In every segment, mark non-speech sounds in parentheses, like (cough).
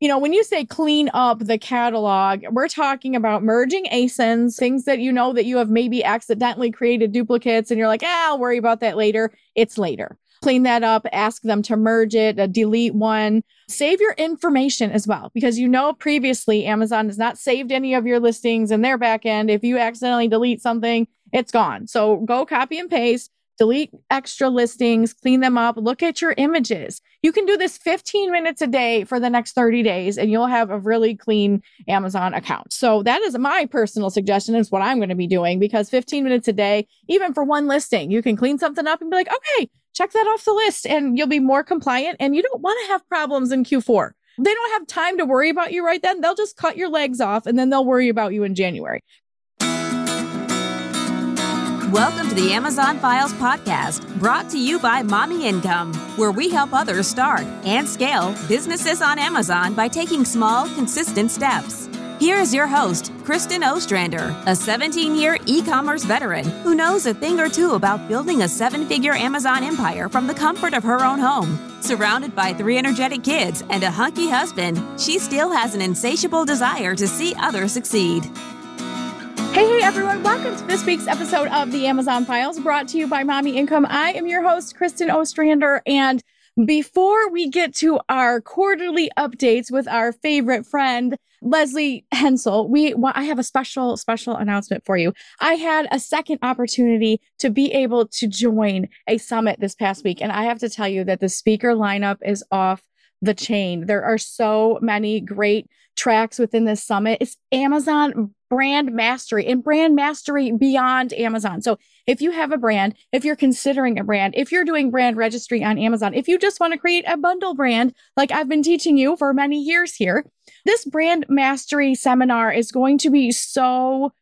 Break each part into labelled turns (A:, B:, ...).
A: you know, when you say clean up the catalog, we're talking about merging ASINs, things that you know that you have maybe accidentally created duplicates and you're like, ah, I'll worry about that later. It's later. Clean that up, ask them to merge it, uh, delete one, save your information as well, because you know previously Amazon has not saved any of your listings in their backend. If you accidentally delete something, it's gone. So go copy and paste, delete extra listings, clean them up, look at your images. You can do this 15 minutes a day for the next 30 days and you'll have a really clean Amazon account. So that is my personal suggestion is what I'm going to be doing because 15 minutes a day, even for one listing, you can clean something up and be like, okay, check that off the list and you'll be more compliant and you don't want to have problems in Q4. They don't have time to worry about you right then. They'll just cut your legs off and then they'll worry about you in January.
B: Welcome to the Amazon Files podcast, brought to you by Mommy Income, where we help others start and scale businesses on Amazon by taking small, consistent steps. Here is your host, Kristen Ostrander, a 17 year e commerce veteran who knows a thing or two about building a seven figure Amazon empire from the comfort of her own home. Surrounded by three energetic kids and a hunky husband, she still has an insatiable desire to see others succeed.
A: Hey, hey, everyone. Welcome to this week's episode of the Amazon Files brought to you by Mommy Income. I am your host, Kristen Ostrander. And before we get to our quarterly updates with our favorite friend, Lesley Hensell, we I have a special, special announcement for you. I had a second opportunity to be able to join a summit this past week. And I have to tell you that the speaker lineup is off the chain. There are so many great tracks within this summit. It's Amazon brand mastery and brand mastery beyond Amazon. So if you have a brand, if you're considering a brand, if you're doing brand registry on Amazon, if you just want to create a bundle brand, like I've been teaching you for many years here, this brand mastery seminar is going to be so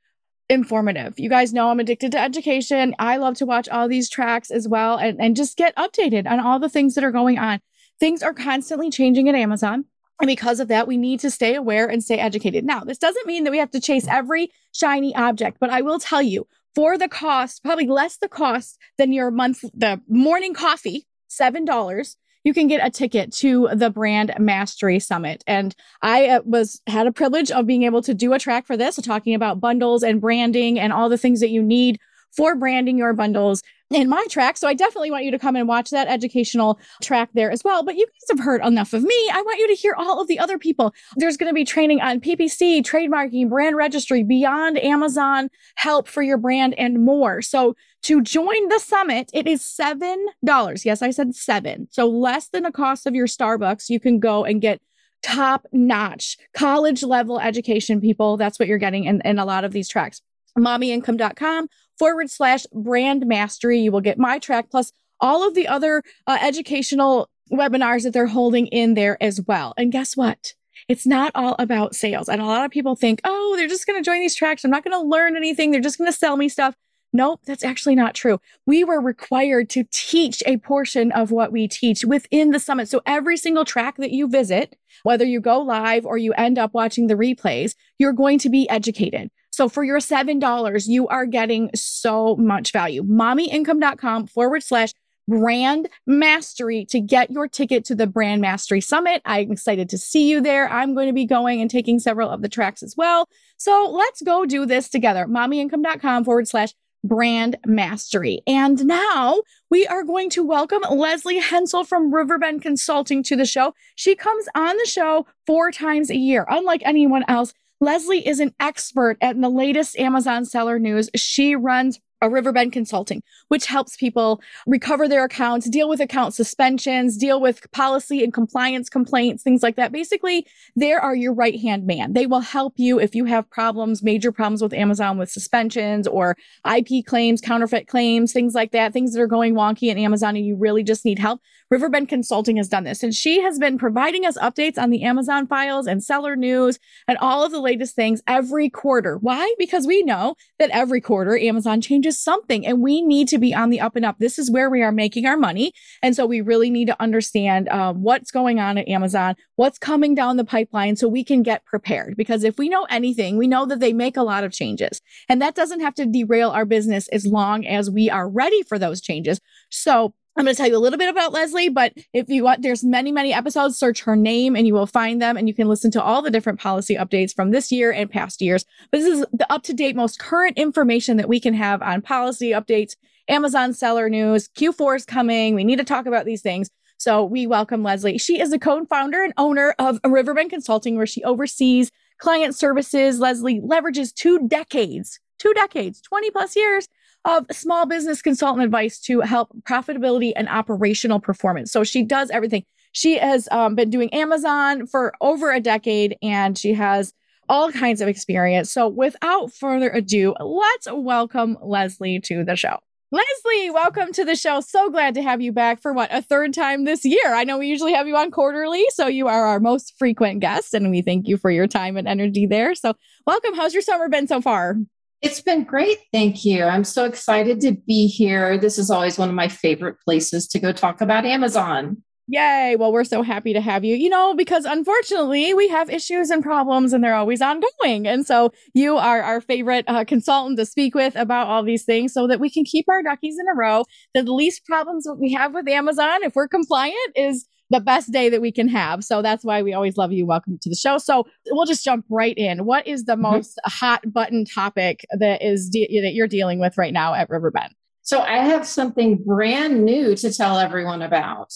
A: informative. You guys know I'm addicted to education. I love to watch all these tracks as well and, and just get updated on all the things that are going on. Things are constantly changing at Amazon. And because of that, we need to stay aware and stay educated. Now, this doesn't mean that we have to chase every shiny object, but I will tell you for the cost, probably less the cost than your month, the morning coffee, $7 you can get a ticket to the brand mastery summit and i uh, was had a privilege of being able to do a track for this talking about bundles and branding and all the things that you need for branding your bundles in my track. So I definitely want you to come and watch that educational track there as well. But you guys have heard enough of me. I want you to hear all of the other people. There's going to be training on PPC, trademarking, brand registry, beyond Amazon help for your brand and more. So to join the summit, it is $7. Yes, I said seven. So less than the cost of your Starbucks. You can go and get top notch college level education people. That's what you're getting in, in a lot of these tracks. Mommyincome.com forward slash brand mastery. You will get my track plus all of the other uh, educational webinars that they're holding in there as well. And guess what? It's not all about sales. And a lot of people think, oh, they're just going to join these tracks. I'm not going to learn anything. They're just going to sell me stuff. Nope, that's actually not true. We were required to teach a portion of what we teach within the summit. So every single track that you visit, whether you go live or you end up watching the replays, you're going to be educated. So for your $7, you are getting so much value. Mommyincome.com forward slash brand mastery to get your ticket to the brand mastery summit. I'm excited to see you there. I'm going to be going and taking several of the tracks as well. So let's go do this together. Mommyincome.com forward slash brand mastery. And now we are going to welcome Lesley Hensell from Riverbend Consulting to the show. She comes on the show four times a year, unlike anyone else. Lesley is an expert at the latest Amazon seller news. She runs a Riverbend Consulting, which helps people recover their accounts, deal with account suspensions, deal with policy and compliance complaints, things like that. Basically, they are your right hand man. They will help you if you have problems, major problems with Amazon with suspensions or IP claims, counterfeit claims, things like that, things that are going wonky in Amazon and you really just need help. Riverbend Consulting has done this, and she has been providing us updates on the Amazon files and seller news and all of the latest things every quarter. Why? Because we know that every quarter Amazon changes something, and we need to be on the up and up. This is where we are making our money. And so we really need to understand uh, what's going on at Amazon, what's coming down the pipeline so we can get prepared. Because if we know anything, we know that they make a lot of changes, and that doesn't have to derail our business as long as we are ready for those changes. So I'm going to tell you a little bit about Lesley, but if you want, there's many, many episodes, search her name and you will find them and you can listen to all the different policy updates from this year and past years. But this is the up to date, most current information that we can have on policy updates, Amazon seller news, Q4 is coming. We need to talk about these things. So we welcome Lesley. She is the co-founder and owner of Riverbend Consulting, where she oversees client services. Lesley leverages two decades, two decades, 20 plus years of small business consultant advice to help profitability and operational performance. So she does everything. She has um, been doing Amazon for over a decade and she has all kinds of experience. So without further ado, let's welcome Lesley to the show. Lesley, welcome to the show. So glad to have you back for what, a third time this year. I know we usually have you on quarterly, so you are our most frequent guest, and we thank you for your time and energy there. So, welcome. How's your summer been so far?
C: It's been great. Thank you. I'm so excited to be here. This is always one of my favorite places to go talk about Amazon.
A: Yay. Well, we're so happy to have you, you know, because unfortunately we have issues and problems and they're always ongoing. And so you are our favorite uh, consultant to speak with about all these things so that we can keep our duckies in a row. The least problems that we have with Amazon, if we're compliant, is the best day that we can have. So that's why we always love you. Welcome to the show. So we'll just jump right in. What is the mm-hmm. most hot button topic that is de- that you're dealing with right now at Riverbend?
C: So I have something brand new to tell everyone about.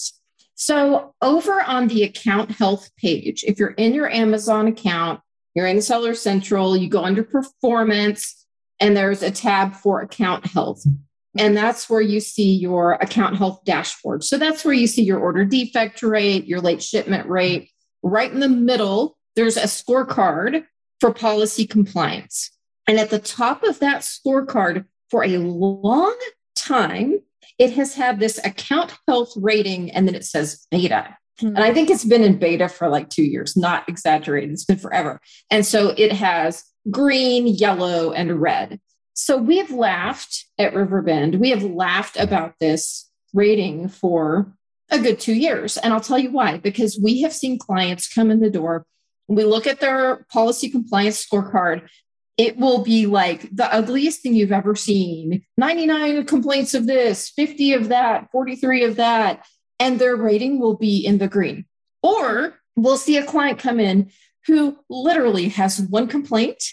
C: So over on the account health page, if you're in your Amazon account, you're in Seller Central, you go under performance and there's a tab for account health. And that's where you see your account health dashboard. So that's where you see your order defect rate, your late shipment rate. Right in the middle, there's a scorecard for policy compliance. And at the top of that scorecard, for a long time, it has had this account health rating, and then it says beta. Mm-hmm. And I think it's been in beta for like two years, not exaggerated. It's been forever. And so it has green, yellow, and red. So we've laughed at Riverbend. We have laughed about this rating for a good two years. And I'll tell you why, because we have seen clients come in the door. We look at their policy compliance scorecard. It will be like the ugliest thing you've ever seen 99 complaints of this, 50 of that, 43 of that. And their rating will be in the green. Or we'll see a client come in who literally has one complaint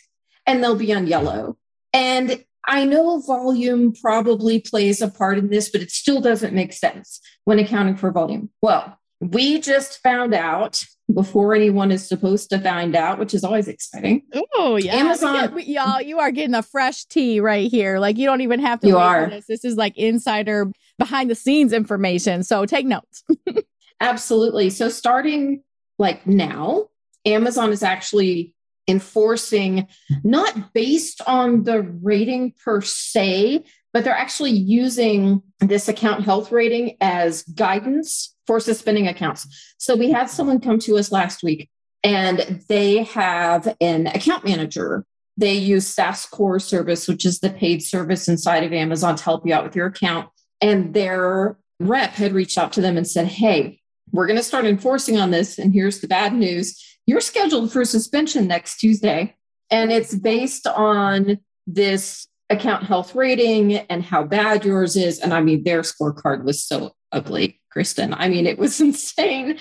C: and they'll be on yellow and I know volume probably plays a part in this, but it still doesn't make sense when accounting for volume. Well, we just found out before anyone is supposed to find out, which is always exciting.
A: Oh, yeah. Amazon. y'all, you are getting a fresh tea right here. Like you don't even have to.
C: You are.
A: This. this is like insider behind the scenes information. So take notes. (laughs)
C: Absolutely. So starting like now, Amazon is actually enforcing not based on the rating per se, but they're actually using this account health rating as guidance for suspending accounts. So we had someone come to us last week and they have an account manager. They use SAS Core service, which is the paid service inside of Amazon to help you out with your account. And their rep had reached out to them and said, Hey, we're going to start enforcing on this. And here's the bad news you're scheduled for suspension next Tuesday. And it's based on this account health rating and how bad yours is. And I mean, their scorecard was so ugly, Kristen. I mean, it was (laughs) insane.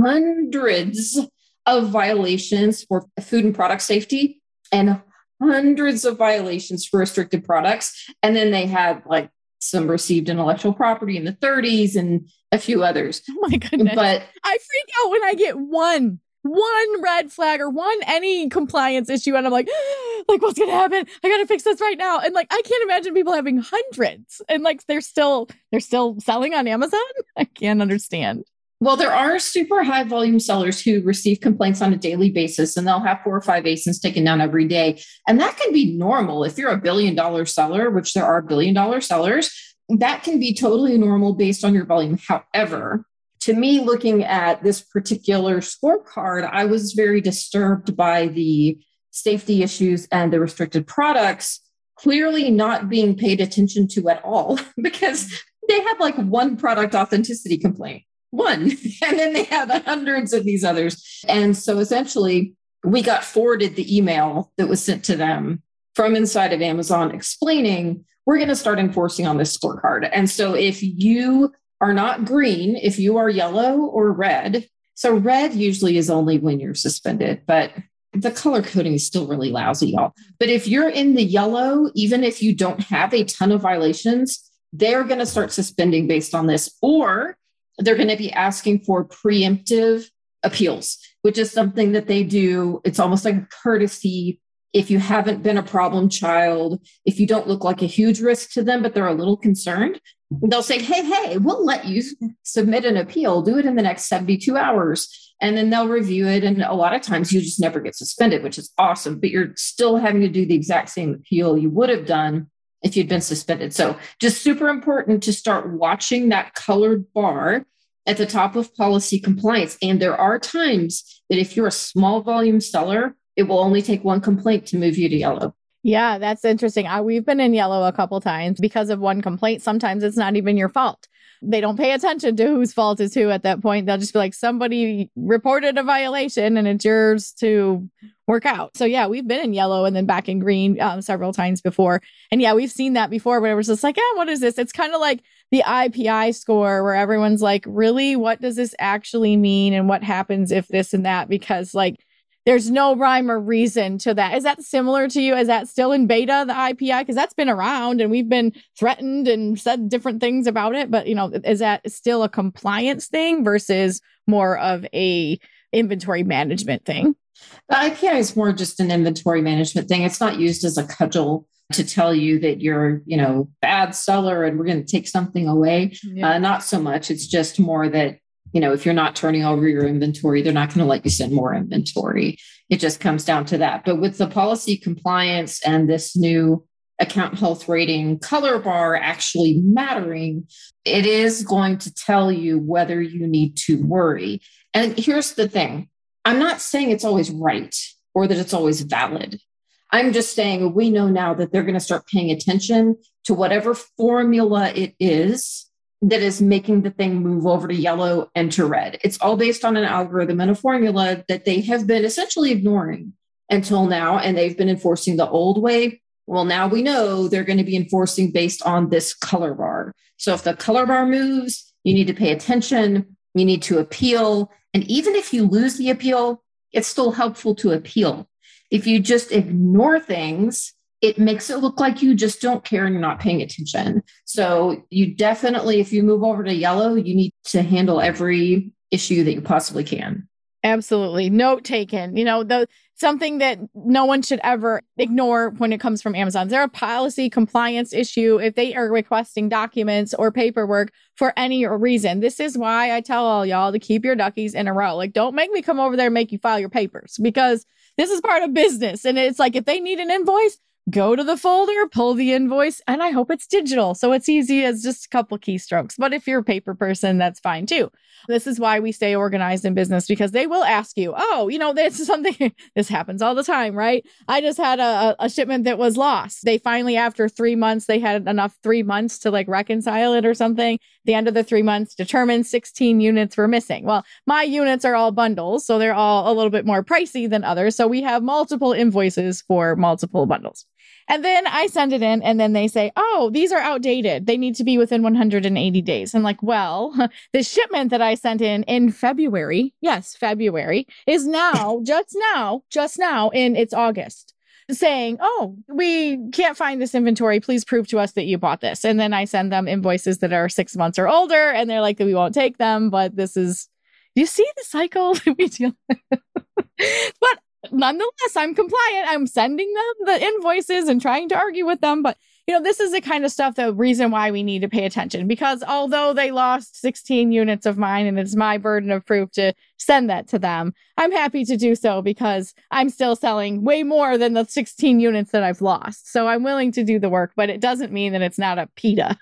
C: Hundreds of violations for food and product safety and hundreds of violations for restricted products. And then they had like some received intellectual property in the 30s and a few others.
A: Oh my goodness.
C: But
A: I freak out when I get one one red flag or one any compliance issue and i'm like (gasps) like what's gonna happen? I gotta fix this right now. And like i can't imagine people having hundreds and like they're still they're still selling on amazon? (laughs) I can't understand.
C: Well there are super high volume sellers who receive complaints on a daily basis and they'll have four or five asins taken down every day. And that can be normal. If you're a billion dollar seller which there are billion dollar sellers that can be totally normal based on your volume. However to me, looking at this particular scorecard, I was very disturbed by the safety issues and the restricted products clearly not being paid attention to at all (laughs) because they had like one product authenticity complaint, one, (laughs) and then they had hundreds of these others. And so essentially, we got forwarded the email that was sent to them from inside of Amazon explaining, we're going to start enforcing on this scorecard. And so if you are not green, if you are yellow or red, so red usually is only when you're suspended, but the color coding is still really lousy, y'all. But if you're in the yellow, even if you don't have a ton of violations, they're going to start suspending based on this, or they're going to be asking for preemptive appeals, which is something that they do. It's almost like a courtesy if you haven't been a problem child, if you don't look like a huge risk to them, but they're a little concerned, they'll say, Hey, hey, we'll let you submit an appeal, do it in the next 72 hours. And then they'll review it. And a lot of times you just never get suspended, which is awesome, but you're still having to do the exact same appeal you would have done if you'd been suspended. So just super important to start watching that colored bar at the top of policy compliance. And there are times that if you're a small volume seller, it will only take one complaint to move you to yellow.
A: Yeah, that's interesting. I, we've been in yellow a couple times because of one complaint. Sometimes it's not even your fault. They don't pay attention to whose fault is who at that point. They'll just be like, somebody reported a violation and it's yours to work out. So, yeah, we've been in yellow and then back in green um, several times before. And yeah, we've seen that before, but it was just like, yeah, what is this? It's kind of like the IPI score where everyone's like, really, what does this actually mean? And what happens if this and that? Because, like, there's no rhyme or reason to that. Is that similar to you? Is that still in beta, the IPI? Because that's been around and we've been threatened and said different things about it. But you know, is that still a compliance thing versus more of a inventory management thing?
C: The IPI is more just an inventory management thing. It's not used as a cudgel to tell you that you're, you know, bad seller and we're going to take something away. Yeah. Uh, not so much. It's just more that you know, if you're not turning over your inventory, they're not going to let you send more inventory. It just comes down to that. But with the policy compliance and this new account health rating color bar actually mattering, it is going to tell you whether you need to worry. And here's the thing I'm not saying it's always right or that it's always valid. I'm just saying we know now that they're going to start paying attention to whatever formula it is that is making the thing move over to yellow and to red. It's all based on an algorithm and a formula that they have been essentially ignoring until now, and they've been enforcing the old way. Well, now we know they're going to be enforcing based on this color bar. So if the color bar moves, you need to pay attention, you need to appeal. And even if you lose the appeal, it's still helpful to appeal. If you just ignore things, it makes it look like you just don't care and you're not paying attention. So you definitely, if you move over to yellow, you need to handle every issue that you possibly can.
A: Absolutely. Note taken. You know, the something that no one should ever ignore when it comes from Amazon. They're a policy compliance issue if they are requesting documents or paperwork for any reason. This is why I tell all y'all to keep your duckies in a row. Like, don't make me come over there and make you file your papers because this is part of business. And it's like if they need an invoice, go to the folder, pull the invoice, and I hope it's digital. So it's easy as just a couple keystrokes. But if you're a paper person, that's fine too. This is why we stay organized in business because they will ask you, oh, you know, this is something, (laughs) this happens all the time, right? I just had a, a shipment that was lost. They finally, after three months, they had enough three months to like reconcile it or something. The end of the three months determined 16 units were missing. Well, my units are all bundles, so they're all a little bit more pricey than others. So we have multiple invoices for multiple bundles. And then I send it in, and then they say, oh, these are outdated. They need to be within 180 days. I'm like, well, (laughs) the shipment that I sent in in February, yes, February, is now, (laughs) just now, just now in it's August saying, Oh, we can't find this inventory. Please prove to us that you bought this. And then I send them invoices that are six months or older, and they're like, We won't take them, but this is, you see the cycle (laughs) that we deal with. But nonetheless, I'm compliant. I'm sending them the invoices and trying to argue with them. But, you know, this is the kind of stuff, the reason why we need to pay attention because although they lost 16 units of mine and it's my burden of proof to send that to them, I'm happy to do so because I'm still selling way more than the 16 units that I've lost. So I'm willing to do the work, but it doesn't mean that it's not a PITA.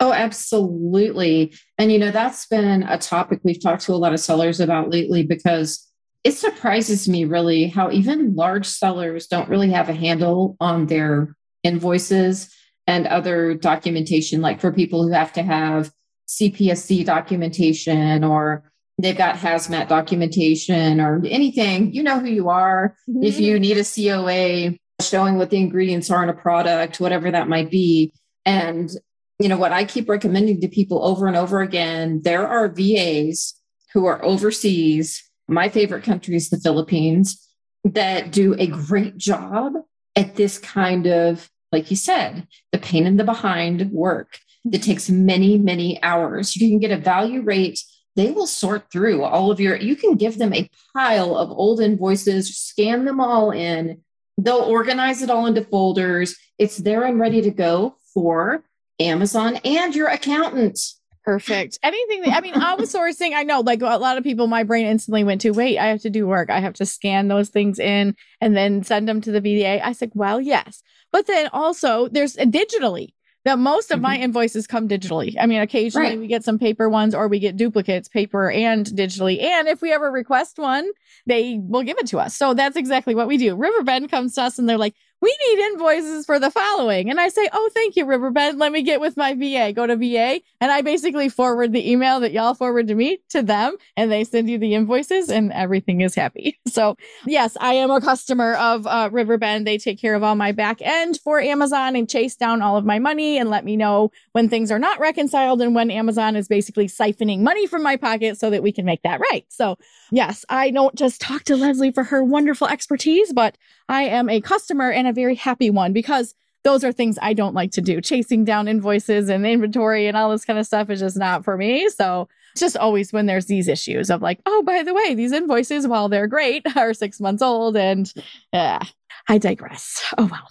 C: Oh, absolutely. And, you know, that's been a topic we've talked to a lot of sellers about lately because it surprises me really how even large sellers don't really have a handle on their invoices and other documentation, like for people who have to have CPSC documentation or they've got hazmat documentation or anything, you know who you are. Mm-hmm. If you need a COA showing what the ingredients are in a product, whatever that might be. And, you know, what I keep recommending to people over and over again there are VAs who are overseas. My favorite country is the Philippines that do a great job at this kind of, like you said, the pain in the behind work that takes many, many hours. You can get a value rate they will sort through all of your, you can give them a pile of old invoices, scan them all in. They'll organize it all into folders. It's there and ready to go for Amazon and your accountant.
A: Perfect. (laughs) Anything that, I mean, outsourcing, I know like a lot of people, my brain instantly went to, wait, I have to do work. I have to scan those things in and then send them to the VDA. I said, well, yes. But then also there's digitally, that most of mm-hmm. my invoices come digitally. I mean, occasionally right. we get some paper ones or we get duplicates, paper and digitally. And if we ever request one, they will give it to us. So that's exactly what we do. Riverbend comes to us and they're like, we need invoices for the following. And I say, oh, thank you, Riverbend. Let me get with my VA. Go to VA. And I basically forward the email that y'all forward to me to them and they send you the invoices and everything is happy. (laughs) So yes, I am a customer of uh, Riverbend. They take care of all my back end for Amazon and chase down all of my money and let me know when things are not reconciled and when Amazon is basically siphoning money from my pocket so that we can make that right. So yes, I don't just talk to Lesley for her wonderful expertise, but I am a customer and a very happy one because those are things I don't like to do. Chasing down invoices and inventory and all this kind of stuff is just not for me. So just always when there's these issues of like, oh, by the way, these invoices, while they're great, (laughs) are six months old. And yeah, I digress. Oh, well.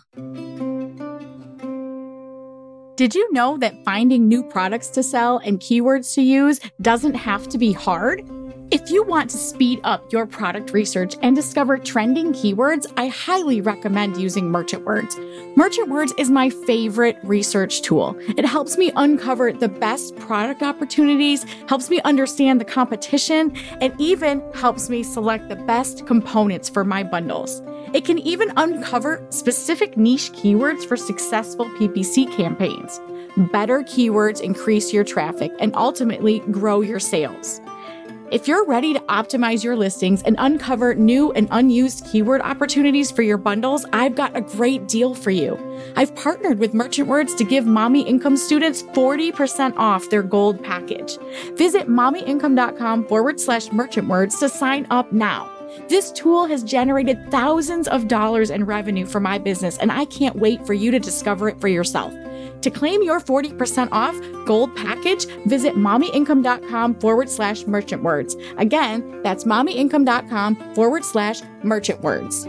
A: Did you know that finding new products to sell and keywords to use doesn't have to be hard? If you want to speed up your product research and discover trending keywords, I highly recommend using Merchant Words. Merchant Words is my favorite research tool. It helps me uncover the best product opportunities, helps me understand the competition, and even helps me select the best components for my bundles. It can even uncover specific niche keywords for successful PPC campaigns. Better keywords increase your traffic and ultimately grow your sales. If you're ready to optimize your listings and uncover new and unused keyword opportunities for your bundles, I've got a great deal for you. I've partnered with Merchant Words to give Mommy Income students 40% off their gold package. Visit mommyincome.com forward slash merchant words to sign up now. This tool has generated thousands of dollars in revenue for my business, and I can't wait for you to discover it for yourself. To claim your 40% off gold package, visit mommyincome.com forward slash merchant words. Again, that's mommyincome.com forward slash merchant words.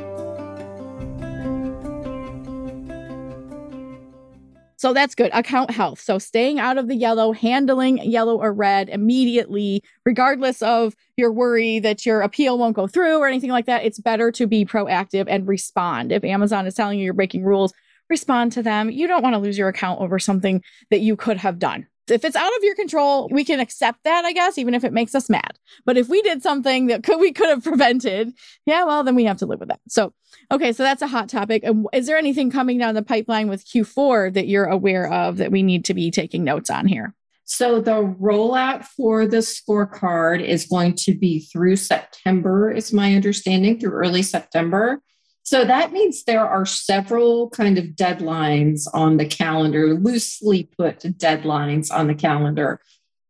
A: So that's good. Account health. So staying out of the yellow, handling yellow or red immediately, regardless of your worry that your appeal won't go through or anything like that. It's better to be proactive and respond. If Amazon is telling you you're breaking rules, respond to them. You don't want to lose your account over something that you could have done. If it's out of your control, we can accept that, I guess, even if it makes us mad. But if we did something that could we could have prevented, yeah, well, then we have to live with that. So, okay, so that's a hot topic. And is there anything coming down the pipeline with Q4 that you're aware of that we need to be taking notes on here?
C: So the rollout for the scorecard is going to be through September, is my understanding, through early September. So that means there are several kind of deadlines on the calendar, loosely put deadlines on the calendar.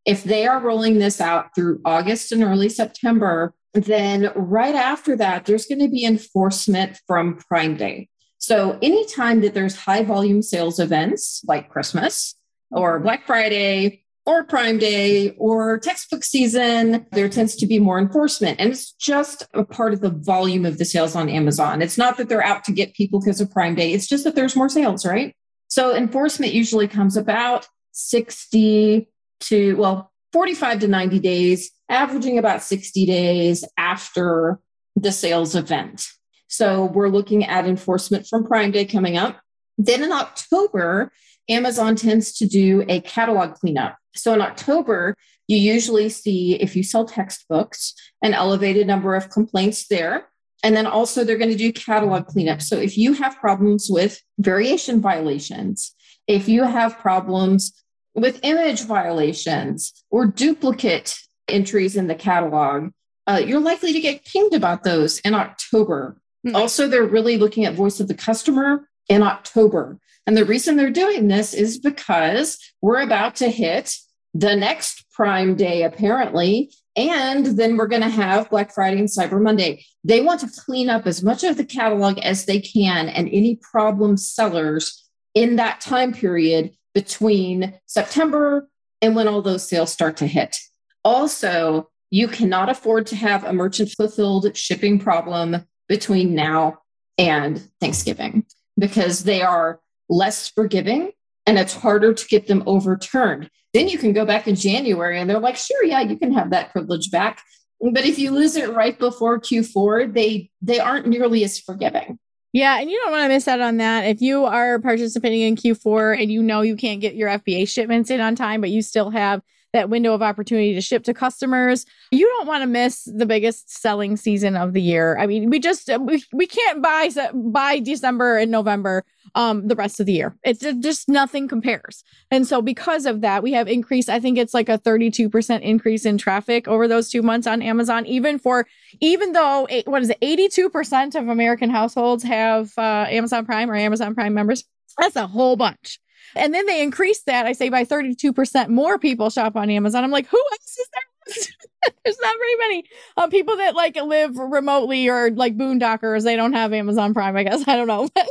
C: If they are rolling this out through August and early September, then right after that, there's going to be enforcement from Prime Day. So anytime that there's high volume sales events like Christmas or Black Friday or Prime Day or textbook season, there tends to be more enforcement. And it's just a part of the volume of the sales on Amazon. It's not that they're out to get people because of Prime Day, it's just that there's more sales, right? So enforcement usually comes about 60 to, well, 45 to 90 days, averaging about 60 days after the sales event. So we're looking at enforcement from Prime Day coming up. Then in October, Amazon tends to do a catalog cleanup. So in October, you usually see, if you sell textbooks, an elevated number of complaints there. And then also, they're going to do catalog cleanup. So if you have problems with variation violations, if you have problems with image violations or duplicate entries in the catalog, uh, you're likely to get pinged about those in October. Mm-hmm. Also, they're really looking at voice of the customer in October. And the reason they're doing this is because we're about to hit the next Prime Day, apparently. And then we're going to have Black Friday and Cyber Monday. They want to clean up as much of the catalog as they can and any problem sellers in that time period between September and when all those sales start to hit. Also, you cannot afford to have a merchant fulfilled shipping problem between now and Thanksgiving because they are less forgiving and it's harder to get them overturned. Then you can go back in January and they're like, sure, yeah, you can have that privilege back. But if you lose it right before Q4, they they aren't nearly as forgiving.
A: Yeah, and you don't want to miss out on that. If you are participating in Q4 and you know you can't get your FBA shipments in on time, but you still have that window of opportunity to ship to customers. You don't want to miss the biggest selling season of the year. I mean, we just we, we can't buy buy December and November um the rest of the year. It's just nothing compares. And so because of that, we have increased I think it's like a 32% increase in traffic over those 2 months on Amazon even for even though what is it 82% of American households have uh, Amazon Prime or Amazon Prime members. That's a whole bunch. And then they increased that, I say, by 32% more people shop on Amazon. I'm like, who else is there? (laughs) There's not very many um, people that like live remotely or like boondockers. They don't have Amazon Prime, I guess. (laughs) I don't know. But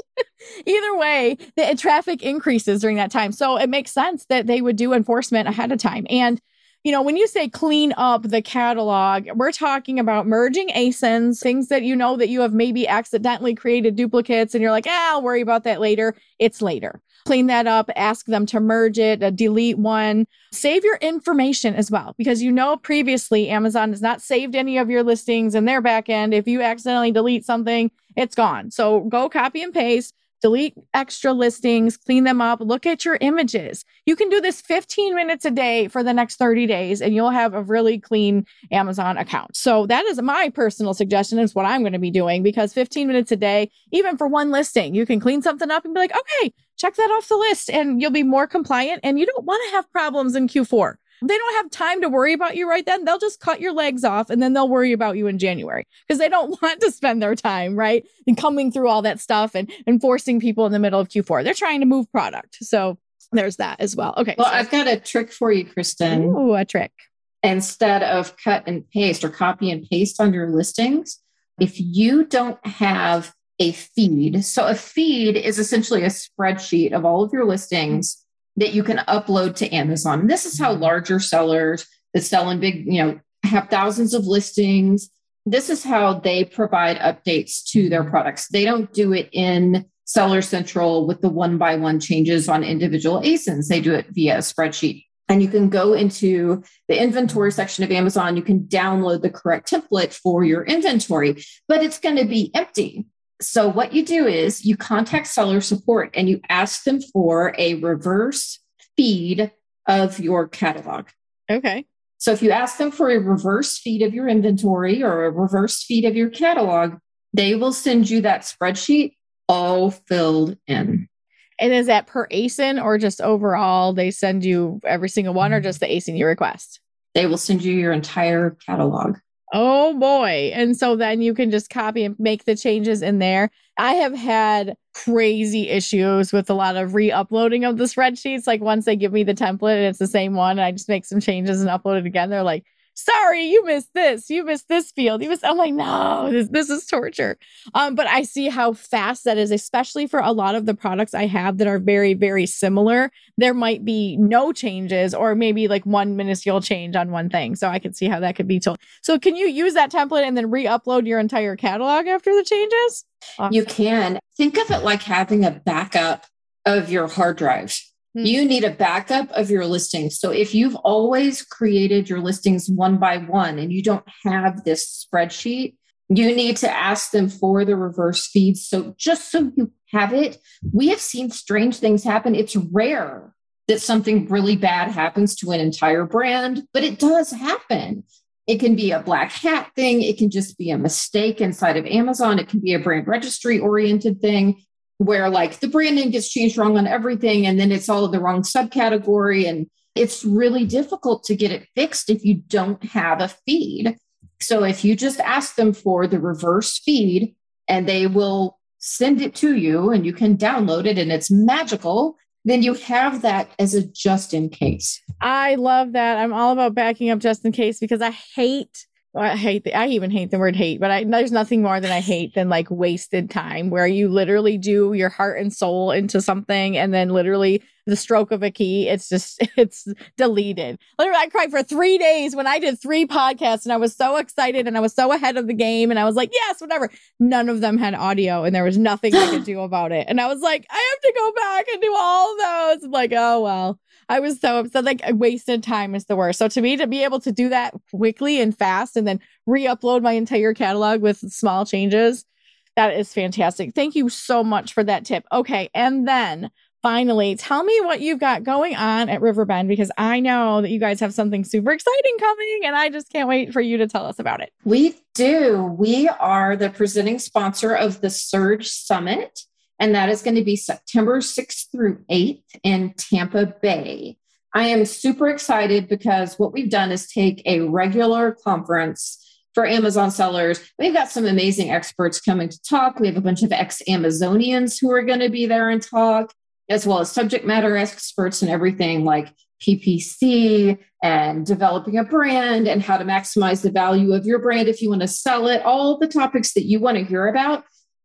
A: either way, the traffic increases during that time. So it makes sense that they would do enforcement ahead of time. And you know, when you say clean up the catalog, we're talking about merging ASINs, things that you know that you have maybe accidentally created duplicates and you're like, ah, I'll worry about that later. It's later clean that up, ask them to merge it, uh, delete one, save your information as well, because you know previously Amazon has not saved any of your listings in their backend. If you accidentally delete something, it's gone. So go copy and paste, delete extra listings, clean them up, look at your images. You can do this 15 minutes a day for the next 30 days and you'll have a really clean Amazon account. So that is my personal suggestion is what I'm going to be doing because 15 minutes a day, even for one listing, you can clean something up and be like, okay, check that off the list and you'll be more compliant. And you don't want to have problems in Q4. They don't have time to worry about you right then. They'll just cut your legs off and then they'll worry about you in January because they don't (laughs) want to spend their time, right? And coming through all that stuff and, and forcing people in the middle of Q4. They're trying to move product. So there's that as well. Okay.
C: Well, so. I've got a trick for you, Kristen.
A: Ooh, a trick.
C: Instead of cut and paste or copy and paste on your listings, if you don't have a feed. So a feed is essentially a spreadsheet of all of your listings that you can upload to Amazon. This is how larger sellers that sell in big, you know, have thousands of listings. This is how they provide updates to their products. They don't do it in Seller Central with the one by one changes on individual ASINs. They do it via a spreadsheet. And you can go into the inventory section of Amazon. You can download the correct template for your inventory, but it's going to be empty. So, what you do is you contact seller support and you ask them for a reverse feed of your catalog.
A: Okay.
C: So, if you ask them for a reverse feed of your inventory or a reverse feed of your catalog, they will send you that spreadsheet all filled in.
A: And is that per ASIN or just overall? They send you every single one or mm-hmm. just the ASIN you request?
C: They will send you your entire catalog.
A: Oh boy. And so then you can just copy and make the changes in there. I have had crazy issues with a lot of re uploading of the spreadsheets. Like once they give me the template and it's the same one, I just make some changes and upload it again. They're like, sorry, you missed this, you missed this field. You missed, I'm like, no, this, this is torture. Um, but I see how fast that is, especially for a lot of the products I have that are very, very similar. There might be no changes or maybe like one minuscule change on one thing. So I can see how that could be told. So can you use that template and then re-upload your entire catalog after the changes?
C: Awesome. You can. Think of it like having a backup of your hard drive. Hmm. You need a backup of your listings. So if you've always created your listings one by one and you don't have this spreadsheet, you need to ask them for the reverse feeds. So just so you have it, we have seen strange things happen. It's rare that something really bad happens to an entire brand, but it does happen. It can be a black hat thing. It can just be a mistake inside of Amazon. It can be a brand registry oriented thing where like the branding gets changed wrong on everything and then it's all the wrong subcategory and it's really difficult to get it fixed if you don't have a feed. So if you just ask them for the reverse feed and they will send it to you and you can download it and it's magical then you have that as a just in case.
A: I love that. I'm all about backing up just in case because I hate I hate the, I even hate the word hate, but I, there's nothing more than I hate than like wasted time where you literally do your heart and soul into something and then literally the stroke of a key, it's just (laughs) it's deleted. Literally, I cried for three days when I did three podcasts and I was so excited and I was so ahead of the game and I was like, yes, whatever. None of them had audio and there was nothing I could (gasps) do about it. And I was like, I have to go back and do all those. I'm like, oh well. I was so upset. Like wasted time is the worst. So to me, to be able to do that quickly and fast and then re-upload my entire catalog with small changes, that is fantastic. Thank you so much for that tip. Okay. And then finally, tell me what you've got going on at Riverbend because I know that you guys have something super exciting coming and I just can't wait for you to tell us about it.
C: We do. We are the presenting sponsor of the Surge Summit and that is going to be September 6th through 8th in Tampa Bay. I am super excited because what we've done is take a regular conference for Amazon sellers. We've got some amazing experts coming to talk. We have a bunch of ex Amazonians who are going to be there and talk, as well as subject matter experts and everything like PPC and developing a brand and how to maximize the value of your brand if you want to sell it, all the topics that you want to hear about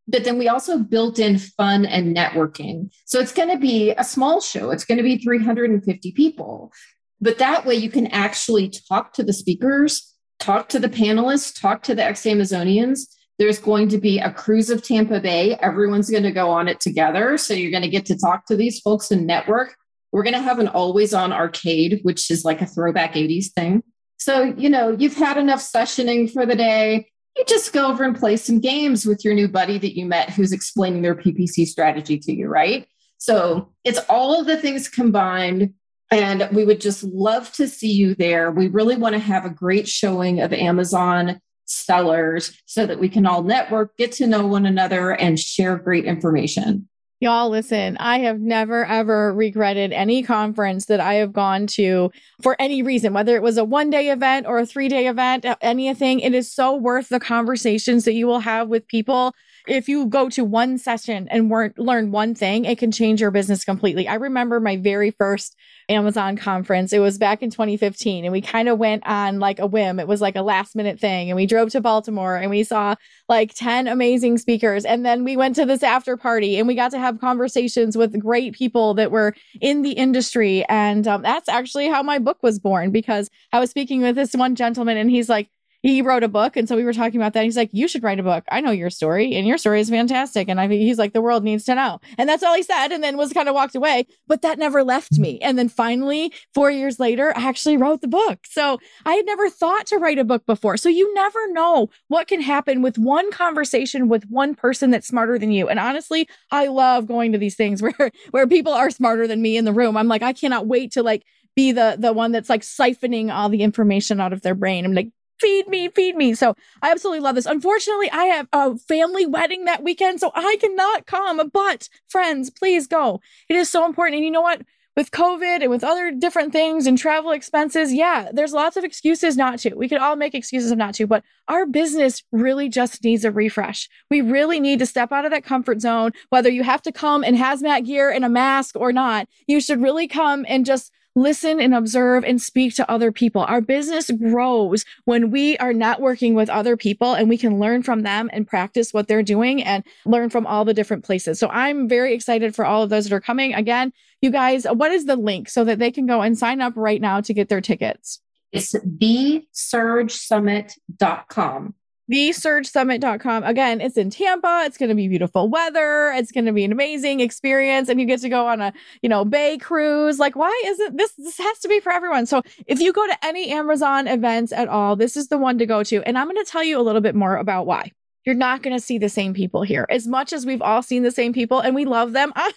C: but then we also built in fun and networking. So it's going to be a small show. It's going to be 350 people. But that way you can actually talk to the speakers, talk to the panelists, talk to the ex Amazonians. There's going to be a cruise of Tampa Bay. Everyone's going to go on it together. So you're going to get to talk to these folks and network. We're going to have an always on arcade, which is like a throwback 80s thing. So, you know, you've had enough sessioning for the day you just go over and play some games with your new buddy that you met who's explaining their PPC strategy to you, right? So it's all of the things combined. And we would just love to see you there. We really want to have a great showing of Amazon sellers so that we can all network, get to know one another, and share great information.
A: Y'all, listen, I have never ever regretted any conference that I have gone to for any reason, whether it was a one day event or a three day event, anything. It is so worth the conversations that you will have with people if you go to one session and learn one thing, it can change your business completely. I remember my very first Amazon conference. It was back in 2015 and we kind of went on like a whim. It was like a last minute thing and we drove to Baltimore and we saw like 10 amazing speakers and then we went to this after party and we got to have conversations with great people that were in the industry and um, that's actually how my book was born because I was speaking with this one gentleman and he's like he wrote a book. And so we were talking about that. He's like, You should write a book. I know your story, and your story is fantastic. And I he's like, The world needs to know. And that's all he said. And then was kind of walked away. But that never left me. And then finally, four years later, I actually wrote the book. So I had never thought to write a book before. So you never know what can happen with one conversation with one person that's smarter than you. And honestly, I love going to these things (laughs) where where people are smarter than me in the room. I'm like, I cannot wait to like be the the one that's like siphoning all the information out of their brain. I'm like, feed me, feed me. So I absolutely love this. Unfortunately, I have a family wedding that weekend, so I cannot come. But friends, please go. It is so important. And you know what? With COVID and with other different things and travel expenses, yeah, there's lots of excuses not to. We could all make excuses of not to, but our business really just needs a refresh. We really need to step out of that comfort zone, whether you have to come in hazmat gear and a mask or not. You should really come and just listen and observe and speak to other people. Our business grows when we are networking with other people and we can learn from them and practice what they're doing and learn from all the different places. So I'm very excited for all of those that are coming. Again, you guys, what is the link so that they can go and sign up right now to get their tickets?
C: It's thesurgesummit.com
A: thesurgesummit.com. Again, it's in Tampa. It's going to be beautiful weather. It's going to be an amazing experience. And you get to go on a, you know, bay cruise. Like, why isn't this? This has to be for everyone. So if you go to any Amazon events at all, this is the one to go to. And I'm going to tell you a little bit more about why. You're not going to see the same people here. As much as we've all seen the same people and we love them, (laughs) I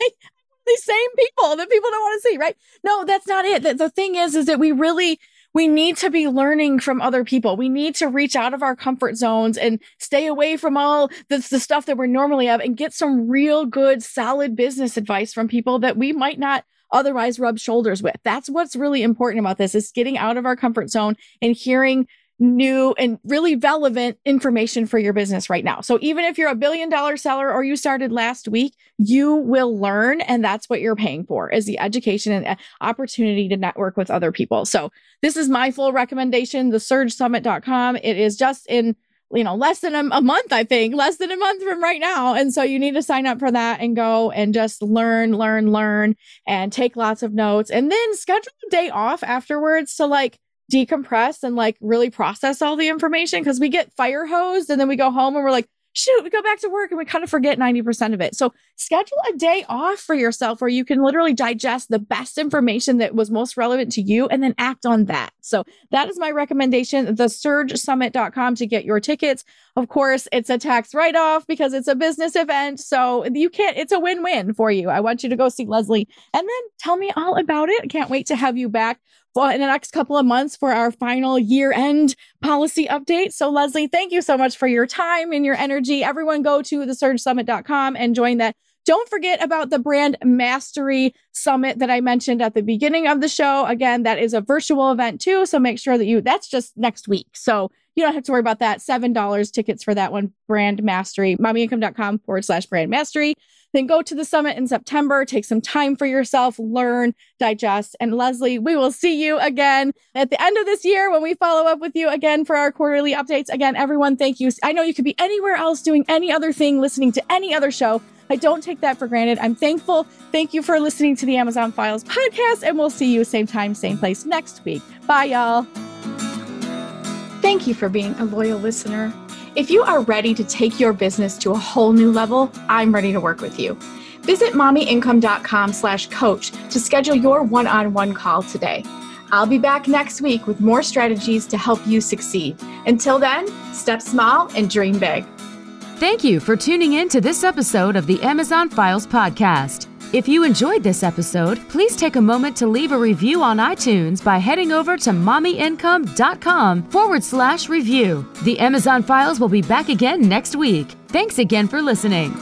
A: the same people that people don't want to see, right? No, that's not it. The, the thing is, is that we really we need to be learning from other people. We need to reach out of our comfort zones and stay away from all the, stuff that we're normally have and get some real good, solid business advice from people that we might not otherwise rub shoulders with. That's what's really important about this is getting out of our comfort zone and hearing new and really relevant information for your business right now. So even if you're a billion dollar seller or you started last week, you will learn and that's what you're paying for is the education and uh, opportunity to network with other people. So this is my full recommendation, the surgesummit.com. It is just in you know, less than a, a, month, I think, less than a month from right now. And so you need to sign up for that and go and just learn, learn, learn and take lots of notes and then schedule a day off afterwards to like decompress and like really process all the information because we get fire hosed and then we go home and we're like, shoot, we go back to work and we kind of forget 90% of it. So schedule a day off for yourself where you can literally digest the best information that was most relevant to you and then act on that. So that is my recommendation, the surgesummit.com to get your tickets. Of course, it's a tax write off because it's a business event. So you can't, it's a win win for you. I want you to go see Lesley and then tell me all about it. Can't wait to have you back in the next couple of months for our final year end policy update. So, Lesley, thank you so much for your time and your energy. Everyone go to thesurgesummit.com and join that. Don't forget about the brand mastery summit that I mentioned at the beginning of the show. Again, that is a virtual event too. So make sure that you, that's just next week. So you don't have to worry about that. $7 tickets for that one, brand mastery, mommyincome.com forward slash brand mastery. Then go to the summit in September, take some time for yourself, learn, digest. And Lesley, we will see you again at the end of this year when we follow up with you again for our quarterly updates. Again, everyone, thank you. I know you could be anywhere else doing any other thing, listening to any other show. I don't take that for granted. I'm thankful. Thank you for listening to the Amazon Files podcast, and we'll see you same time, same place next week. Bye, y'all. Thank you for being a loyal listener. If you are ready to take your business to a whole new level, I'm ready to work with you. Visit mommyincome.com slash coach to schedule your one-on-one call today. I'll be back next week with more strategies to help you succeed. Until then, step small and dream big.
B: Thank you for tuning in to this episode of the Amazon Files podcast. If you enjoyed this episode, please take a moment to leave a review on iTunes by heading over to mommyincome.com forward slash review. The Amazon Files will be back again next week. Thanks again for listening.